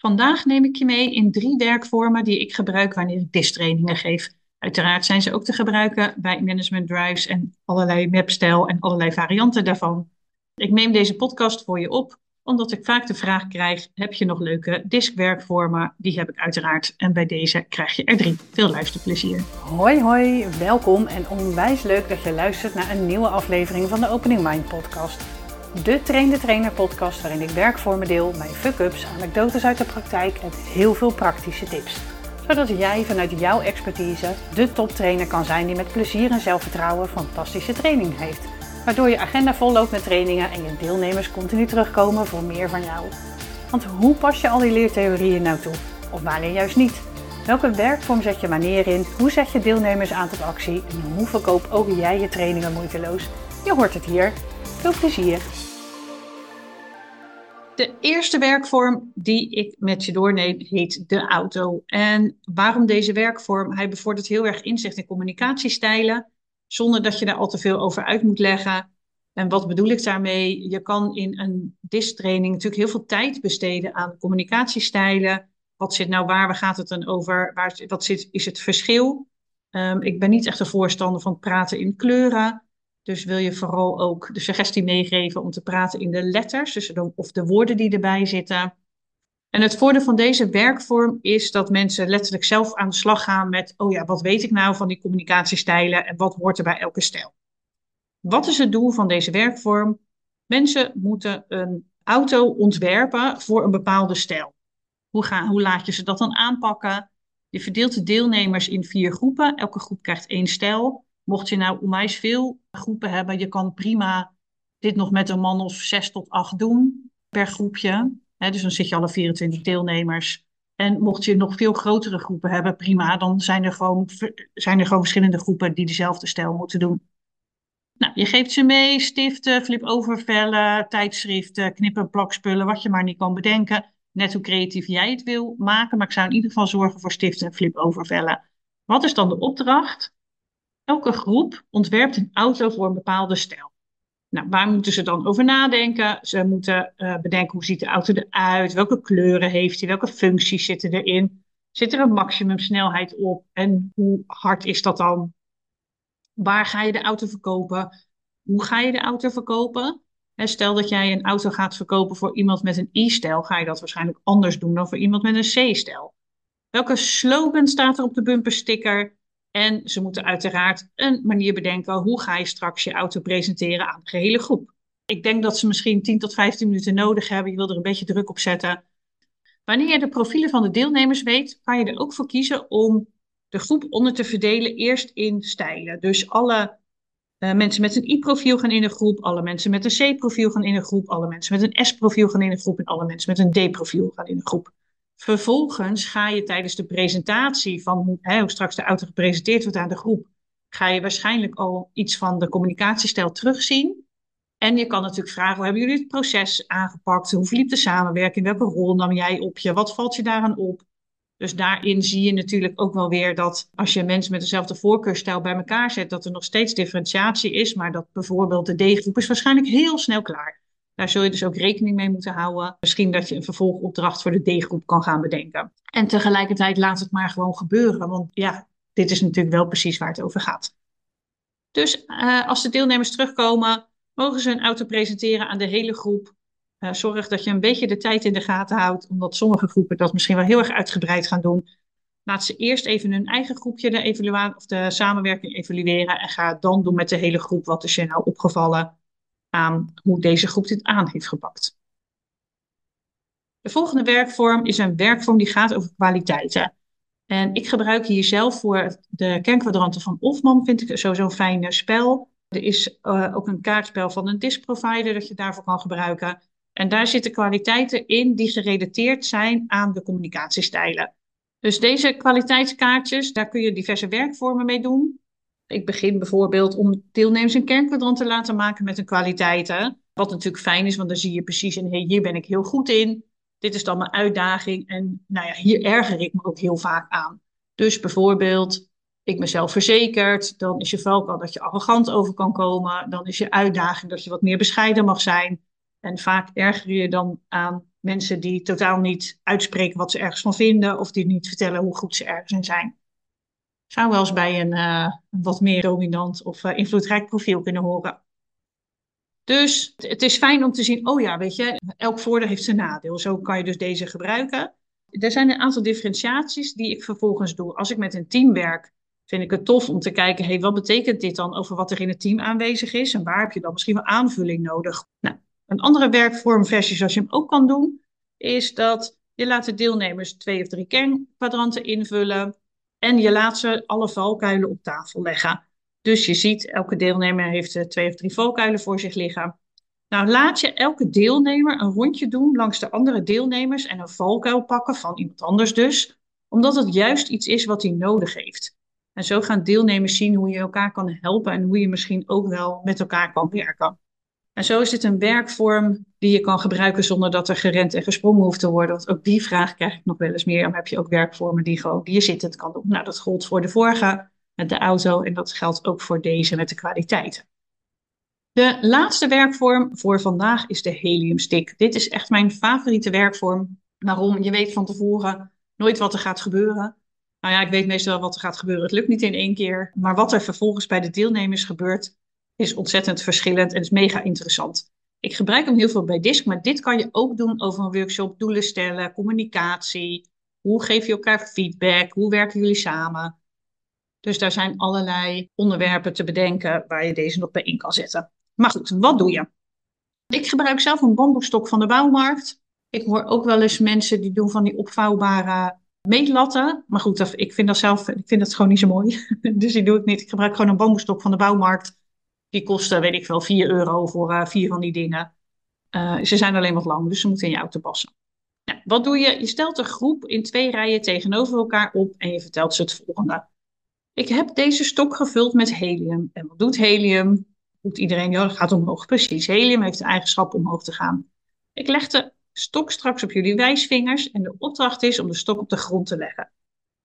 Vandaag neem ik je mee in drie werkvormen die ik gebruik wanneer ik DIS-trainingen geef. Uiteraard zijn ze ook te gebruiken bij management drives en allerlei mapstijl en allerlei varianten daarvan. Ik neem deze podcast voor je op omdat ik vaak de vraag krijg: heb je nog leuke diskwerkvormen? Die heb ik uiteraard. En bij deze krijg je er drie. Veel luisterplezier. Hoi, hoi, welkom en onwijs leuk dat je luistert naar een nieuwe aflevering van de Opening Mind Podcast. De Train de Trainer podcast waarin ik werkvormen deel, mijn fuck-ups, anekdotes uit de praktijk en heel veel praktische tips. Zodat jij vanuit jouw expertise de toptrainer kan zijn die met plezier en zelfvertrouwen fantastische training heeft. Waardoor je agenda vol loopt met trainingen en je deelnemers continu terugkomen voor meer van jou. Want hoe pas je al die leertheorieën nou toe? Of wanneer juist niet? Welke werkvorm zet je wanneer in? Hoe zet je deelnemers aan tot actie? En hoe verkoop ook jij je trainingen moeiteloos? Je hoort het hier. Veel plezier! De eerste werkvorm die ik met je doorneem heet de auto. En waarom deze werkvorm? Hij bevordert heel erg inzicht in communicatiestijlen, zonder dat je daar al te veel over uit moet leggen. En wat bedoel ik daarmee? Je kan in een DIS-training natuurlijk heel veel tijd besteden aan communicatiestijlen. Wat zit nou waar? Waar gaat het dan over? Waar, wat zit, is het verschil? Um, ik ben niet echt een voorstander van praten in kleuren. Dus wil je vooral ook de suggestie meegeven om te praten in de letters, dus de, of de woorden die erbij zitten. En het voordeel van deze werkvorm is dat mensen letterlijk zelf aan de slag gaan met, oh ja, wat weet ik nou van die communicatiestijlen en wat hoort er bij elke stijl? Wat is het doel van deze werkvorm? Mensen moeten een auto ontwerpen voor een bepaalde stijl. Hoe, ga, hoe laat je ze dat dan aanpakken? Je verdeelt de deelnemers in vier groepen. Elke groep krijgt één stijl. Mocht je nou onwijs veel groepen hebben, je kan prima dit nog met een man of zes tot acht doen per groepje. dus dan zit je alle 24 deelnemers. En mocht je nog veel grotere groepen hebben, prima, dan zijn er gewoon, zijn er gewoon verschillende groepen die dezelfde stijl moeten doen. Nou, je geeft ze mee, stiften, flip-overvellen, tijdschriften, knippen, plakspullen, wat je maar niet kan bedenken. Net hoe creatief jij het wil maken, maar ik zou in ieder geval zorgen voor stiften en flip-overvellen. Wat is dan de opdracht? Elke groep ontwerpt een auto voor een bepaalde stijl. Nou, waar moeten ze dan over nadenken? Ze moeten uh, bedenken hoe ziet de auto eruit, welke kleuren heeft hij, welke functies zitten erin. Zit er een maximumsnelheid op en hoe hard is dat dan? Waar ga je de auto verkopen? Hoe ga je de auto verkopen? stel dat jij een auto gaat verkopen voor iemand met een i-stijl, ga je dat waarschijnlijk anders doen dan voor iemand met een c-stijl. Welke slogan staat er op de bumpersticker? En ze moeten uiteraard een manier bedenken hoe ga je straks je auto presenteren aan de gehele groep. Ik denk dat ze misschien 10 tot 15 minuten nodig hebben. Je wil er een beetje druk op zetten. Wanneer je de profielen van de deelnemers weet, kan je er ook voor kiezen om de groep onder te verdelen eerst in stijlen. Dus alle uh, mensen met een I-profiel gaan in een groep, alle mensen met een C-profiel gaan in een groep, alle mensen met een S-profiel gaan in een groep en alle mensen met een D-profiel gaan in een groep. Vervolgens ga je tijdens de presentatie van hè, hoe straks de auto gepresenteerd wordt aan de groep, ga je waarschijnlijk al iets van de communicatiestijl terugzien. En je kan natuurlijk vragen, hoe hebben jullie het proces aangepakt? Hoe verliep de samenwerking? Welke rol nam jij op je? Wat valt je daaraan op? Dus daarin zie je natuurlijk ook wel weer dat als je mensen met dezelfde voorkeurstijl bij elkaar zet, dat er nog steeds differentiatie is, maar dat bijvoorbeeld de D-groep is waarschijnlijk heel snel klaar. Daar zul je dus ook rekening mee moeten houden. Misschien dat je een vervolgopdracht voor de D-groep kan gaan bedenken. En tegelijkertijd laat het maar gewoon gebeuren. Want ja, dit is natuurlijk wel precies waar het over gaat. Dus uh, als de deelnemers terugkomen, mogen ze een auto presenteren aan de hele groep. Uh, zorg dat je een beetje de tijd in de gaten houdt, omdat sommige groepen dat misschien wel heel erg uitgebreid gaan doen. Laat ze eerst even hun eigen groepje de, of de samenwerking evalueren en ga dan doen met de hele groep wat is je nou opgevallen aan hoe deze groep dit aan heeft gepakt. De volgende werkvorm is een werkvorm die gaat over kwaliteiten. En ik gebruik hier zelf voor de kernkwadranten van Hofman, vind ik sowieso een fijn spel. Er is uh, ook een kaartspel van een disk provider dat je daarvoor kan gebruiken. En daar zitten kwaliteiten in die gerelateerd zijn aan de communicatiestijlen. Dus deze kwaliteitskaartjes, daar kun je diverse werkvormen mee doen. Ik begin bijvoorbeeld om deelnemers een kernkwadrant te laten maken met hun kwaliteiten. Wat natuurlijk fijn is, want dan zie je precies in, hey, hier ben ik heel goed in. Dit is dan mijn uitdaging. En nou ja, hier erger ik me ook heel vaak aan. Dus bijvoorbeeld, ik mezelf verzekerd. Dan is je valkuil dat je arrogant over kan komen. Dan is je uitdaging dat je wat meer bescheiden mag zijn. En vaak erger je dan aan mensen die totaal niet uitspreken wat ze ergens van vinden of die niet vertellen hoe goed ze ergens in zijn. Zou wel eens bij een, uh, wat meer dominant of uh, invloedrijk profiel kunnen horen. Dus het is fijn om te zien, oh ja, weet je, elk voordeel heeft zijn nadeel. Zo kan je dus deze gebruiken. Er zijn een aantal differentiaties die ik vervolgens doe. Als ik met een team werk, vind ik het tof om te kijken, hey, wat betekent dit dan over wat er in het team aanwezig is en waar heb je dan misschien wel aanvulling nodig? Nou, een andere werkvormversie, zoals je hem ook kan doen, is dat je laat de deelnemers twee of drie kernkwadranten invullen en je laat ze alle valkuilen op tafel leggen. Dus je ziet, elke deelnemer heeft eh, twee of drie valkuilen voor zich liggen. Nou, laat je elke deelnemer een rondje doen langs de andere deelnemers en een valkuil pakken van iemand anders dus, omdat het juist iets is wat hij nodig heeft. En zo gaan deelnemers zien hoe je elkaar kan helpen en hoe je misschien ook wel met elkaar kan werken. En zo is dit een werkvorm die je kan gebruiken zonder dat er gerend en gesprongen hoeft te worden. Want ook die vraag krijg ik nog wel eens meer. Dan heb je ook werkvormen die, gewoon, die je zittend kan doen. Nou, dat gold voor de vorige met de auto en dat geldt ook voor deze met de kwaliteiten. De laatste werkvorm voor vandaag is de heliumstick. Dit is echt mijn favoriete werkvorm. Waarom? Je weet van tevoren nooit wat er gaat gebeuren. Nou ja, ik weet meestal wel wat er gaat gebeuren. Het lukt niet in één keer. Maar wat er vervolgens bij de deelnemers gebeurt, is ontzettend verschillend en is mega interessant. Ik gebruik hem heel veel bij DISC, maar dit kan je ook doen over een workshop. Doelen stellen, communicatie. Hoe geef je elkaar feedback? Hoe werken jullie samen? Dus daar zijn allerlei onderwerpen te bedenken waar je deze nog bij in kan zetten. Maar goed, wat doe je? Ik gebruik zelf een bamboestok van de bouwmarkt. Ik hoor ook wel eens mensen die doen van die opvouwbare meetlatten. Maar goed, ik vind dat zelf ik vind dat gewoon niet zo mooi. dus die doe ik niet. Ik gebruik gewoon een bamboestok van de bouwmarkt. Die kosten, weet ik wel, 4 euro voor uh, vier van die dingen. Uh, ze zijn alleen wat lang, dus ze moeten in je auto passen. Nou, wat doe je? Je stelt een groep in twee rijen tegenover elkaar op en je vertelt ze het volgende. Ik heb deze stok gevuld met helium. En wat doet helium? Doet iedereen, ja, dat gaat omhoog. Precies, helium heeft de eigenschap omhoog te gaan. Ik leg de stok straks op jullie wijsvingers en de opdracht is om de stok op de grond te leggen.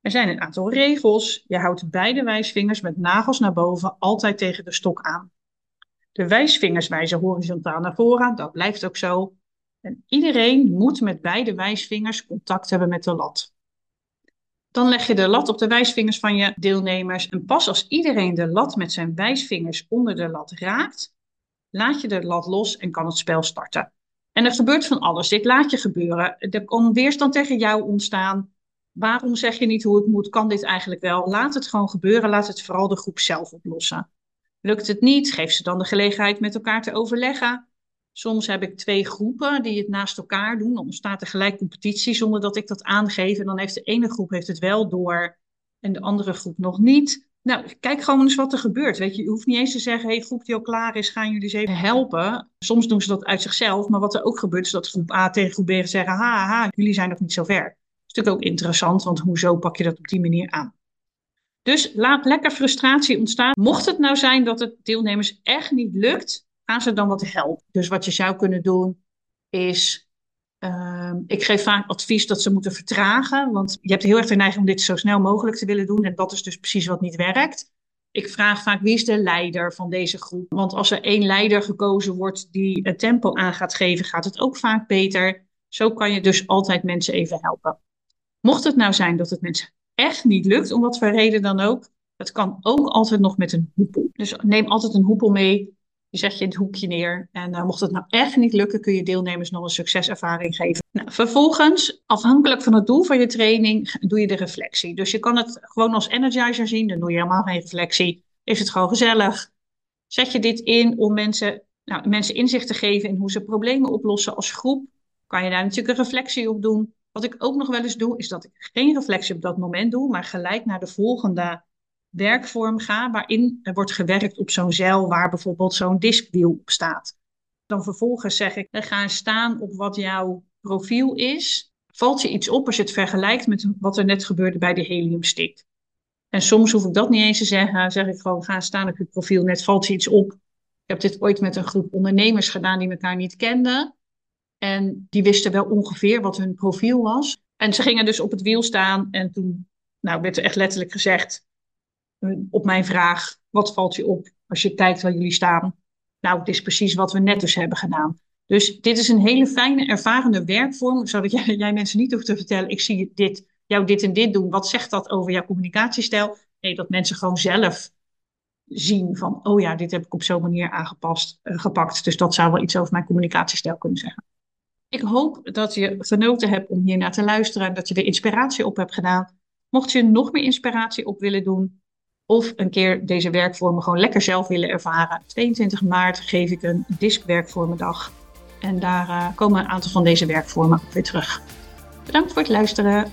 Er zijn een aantal regels. Je houdt beide wijsvingers met nagels naar boven altijd tegen de stok aan. De wijsvingers wijzen horizontaal naar voren, dat blijft ook zo. En iedereen moet met beide wijsvingers contact hebben met de lat. Dan leg je de lat op de wijsvingers van je deelnemers. En pas als iedereen de lat met zijn wijsvingers onder de lat raakt, laat je de lat los en kan het spel starten. En er gebeurt van alles. Dit laat je gebeuren. Er kan weerstand tegen jou ontstaan. Waarom zeg je niet hoe het moet? Kan dit eigenlijk wel? Laat het gewoon gebeuren. Laat het vooral de groep zelf oplossen. Lukt het niet? Geef ze dan de gelegenheid met elkaar te overleggen. Soms heb ik twee groepen die het naast elkaar doen. Dan ontstaat er gelijk competitie zonder dat ik dat aangeef. En dan heeft de ene groep heeft het wel door en de andere groep nog niet. Nou, kijk gewoon eens wat er gebeurt. Weet je, je hoeft niet eens te zeggen, hey, groep die al klaar is, gaan jullie eens even helpen. Soms doen ze dat uit zichzelf, maar wat er ook gebeurt is dat groep A tegen groep B zeggen, ha, ha, jullie zijn nog niet zo ver. Natuurlijk ook interessant, want hoezo pak je dat op die manier aan? Dus laat lekker frustratie ontstaan. Mocht het nou zijn dat het deelnemers echt niet lukt, gaan ze dan wat helpen. Dus wat je zou kunnen doen is, uh, ik geef vaak advies dat ze moeten vertragen, want je hebt heel erg de neiging om dit zo snel mogelijk te willen doen en dat is dus precies wat niet werkt. Ik vraag vaak wie is de leider van deze groep, want als er één leider gekozen wordt die het tempo aan gaat geven, gaat het ook vaak beter. Zo kan je dus altijd mensen even helpen. Mocht het nou zijn dat het mensen echt niet lukt, om wat voor reden dan ook, dat kan ook altijd nog met een hoepel. Dus neem altijd een hoepel mee je zet je in het hoekje neer. En uh, mocht het nou echt niet lukken, kun je deelnemers nog een succeservaring geven. Nou, vervolgens, afhankelijk van het doel van je training, doe je de reflectie. Dus je kan het gewoon als energizer zien. Dan doe je helemaal geen reflectie. Is het gewoon gezellig? Zet je dit in om mensen, nou, mensen inzicht te geven in hoe ze problemen oplossen als groep? Kan je daar natuurlijk een reflectie op doen. Wat ik ook nog wel eens doe, is dat ik geen reflectie op dat moment doe, maar gelijk naar de volgende werkvorm ga, waarin er wordt gewerkt op zo'n zeil waar bijvoorbeeld zo'n diskwiel op staat. Dan vervolgens zeg ik, ga staan op wat jouw profiel is. Valt je iets op als je het vergelijkt met wat er net gebeurde bij de heliumstick? En soms hoef ik dat niet eens te zeggen, zeg ik gewoon, ga staan op je profiel, net valt je iets op. Ik heb dit ooit met een groep ondernemers gedaan die elkaar niet kenden. En die wisten wel ongeveer wat hun profiel was. En ze gingen dus op het wiel staan en toen nou, werd er echt letterlijk gezegd, op mijn vraag, wat valt je op als je kijkt waar jullie staan? Nou, het is precies wat we net dus hebben gedaan. Dus dit is een hele fijne, ervarende werkvorm, zodat jij, jij mensen niet hoeft te vertellen, ik zie dit, jou dit en dit doen. Wat zegt dat over jouw communicatiestijl? Nee, dat mensen gewoon zelf zien van, oh ja, dit heb ik op zo'n manier aangepast, uh, gepakt. Dus dat zou wel iets over mijn communicatiestijl kunnen zeggen. Ik hoop dat je genoten hebt om hier naar te luisteren en dat je er inspiratie op hebt gedaan. Mocht je nog meer inspiratie op willen doen, of een keer deze werkvormen gewoon lekker zelf willen ervaren. 22 maart geef ik een diskwerkvormendag. En daar uh, komen een aantal van deze werkvormen ook weer terug. Bedankt voor het luisteren.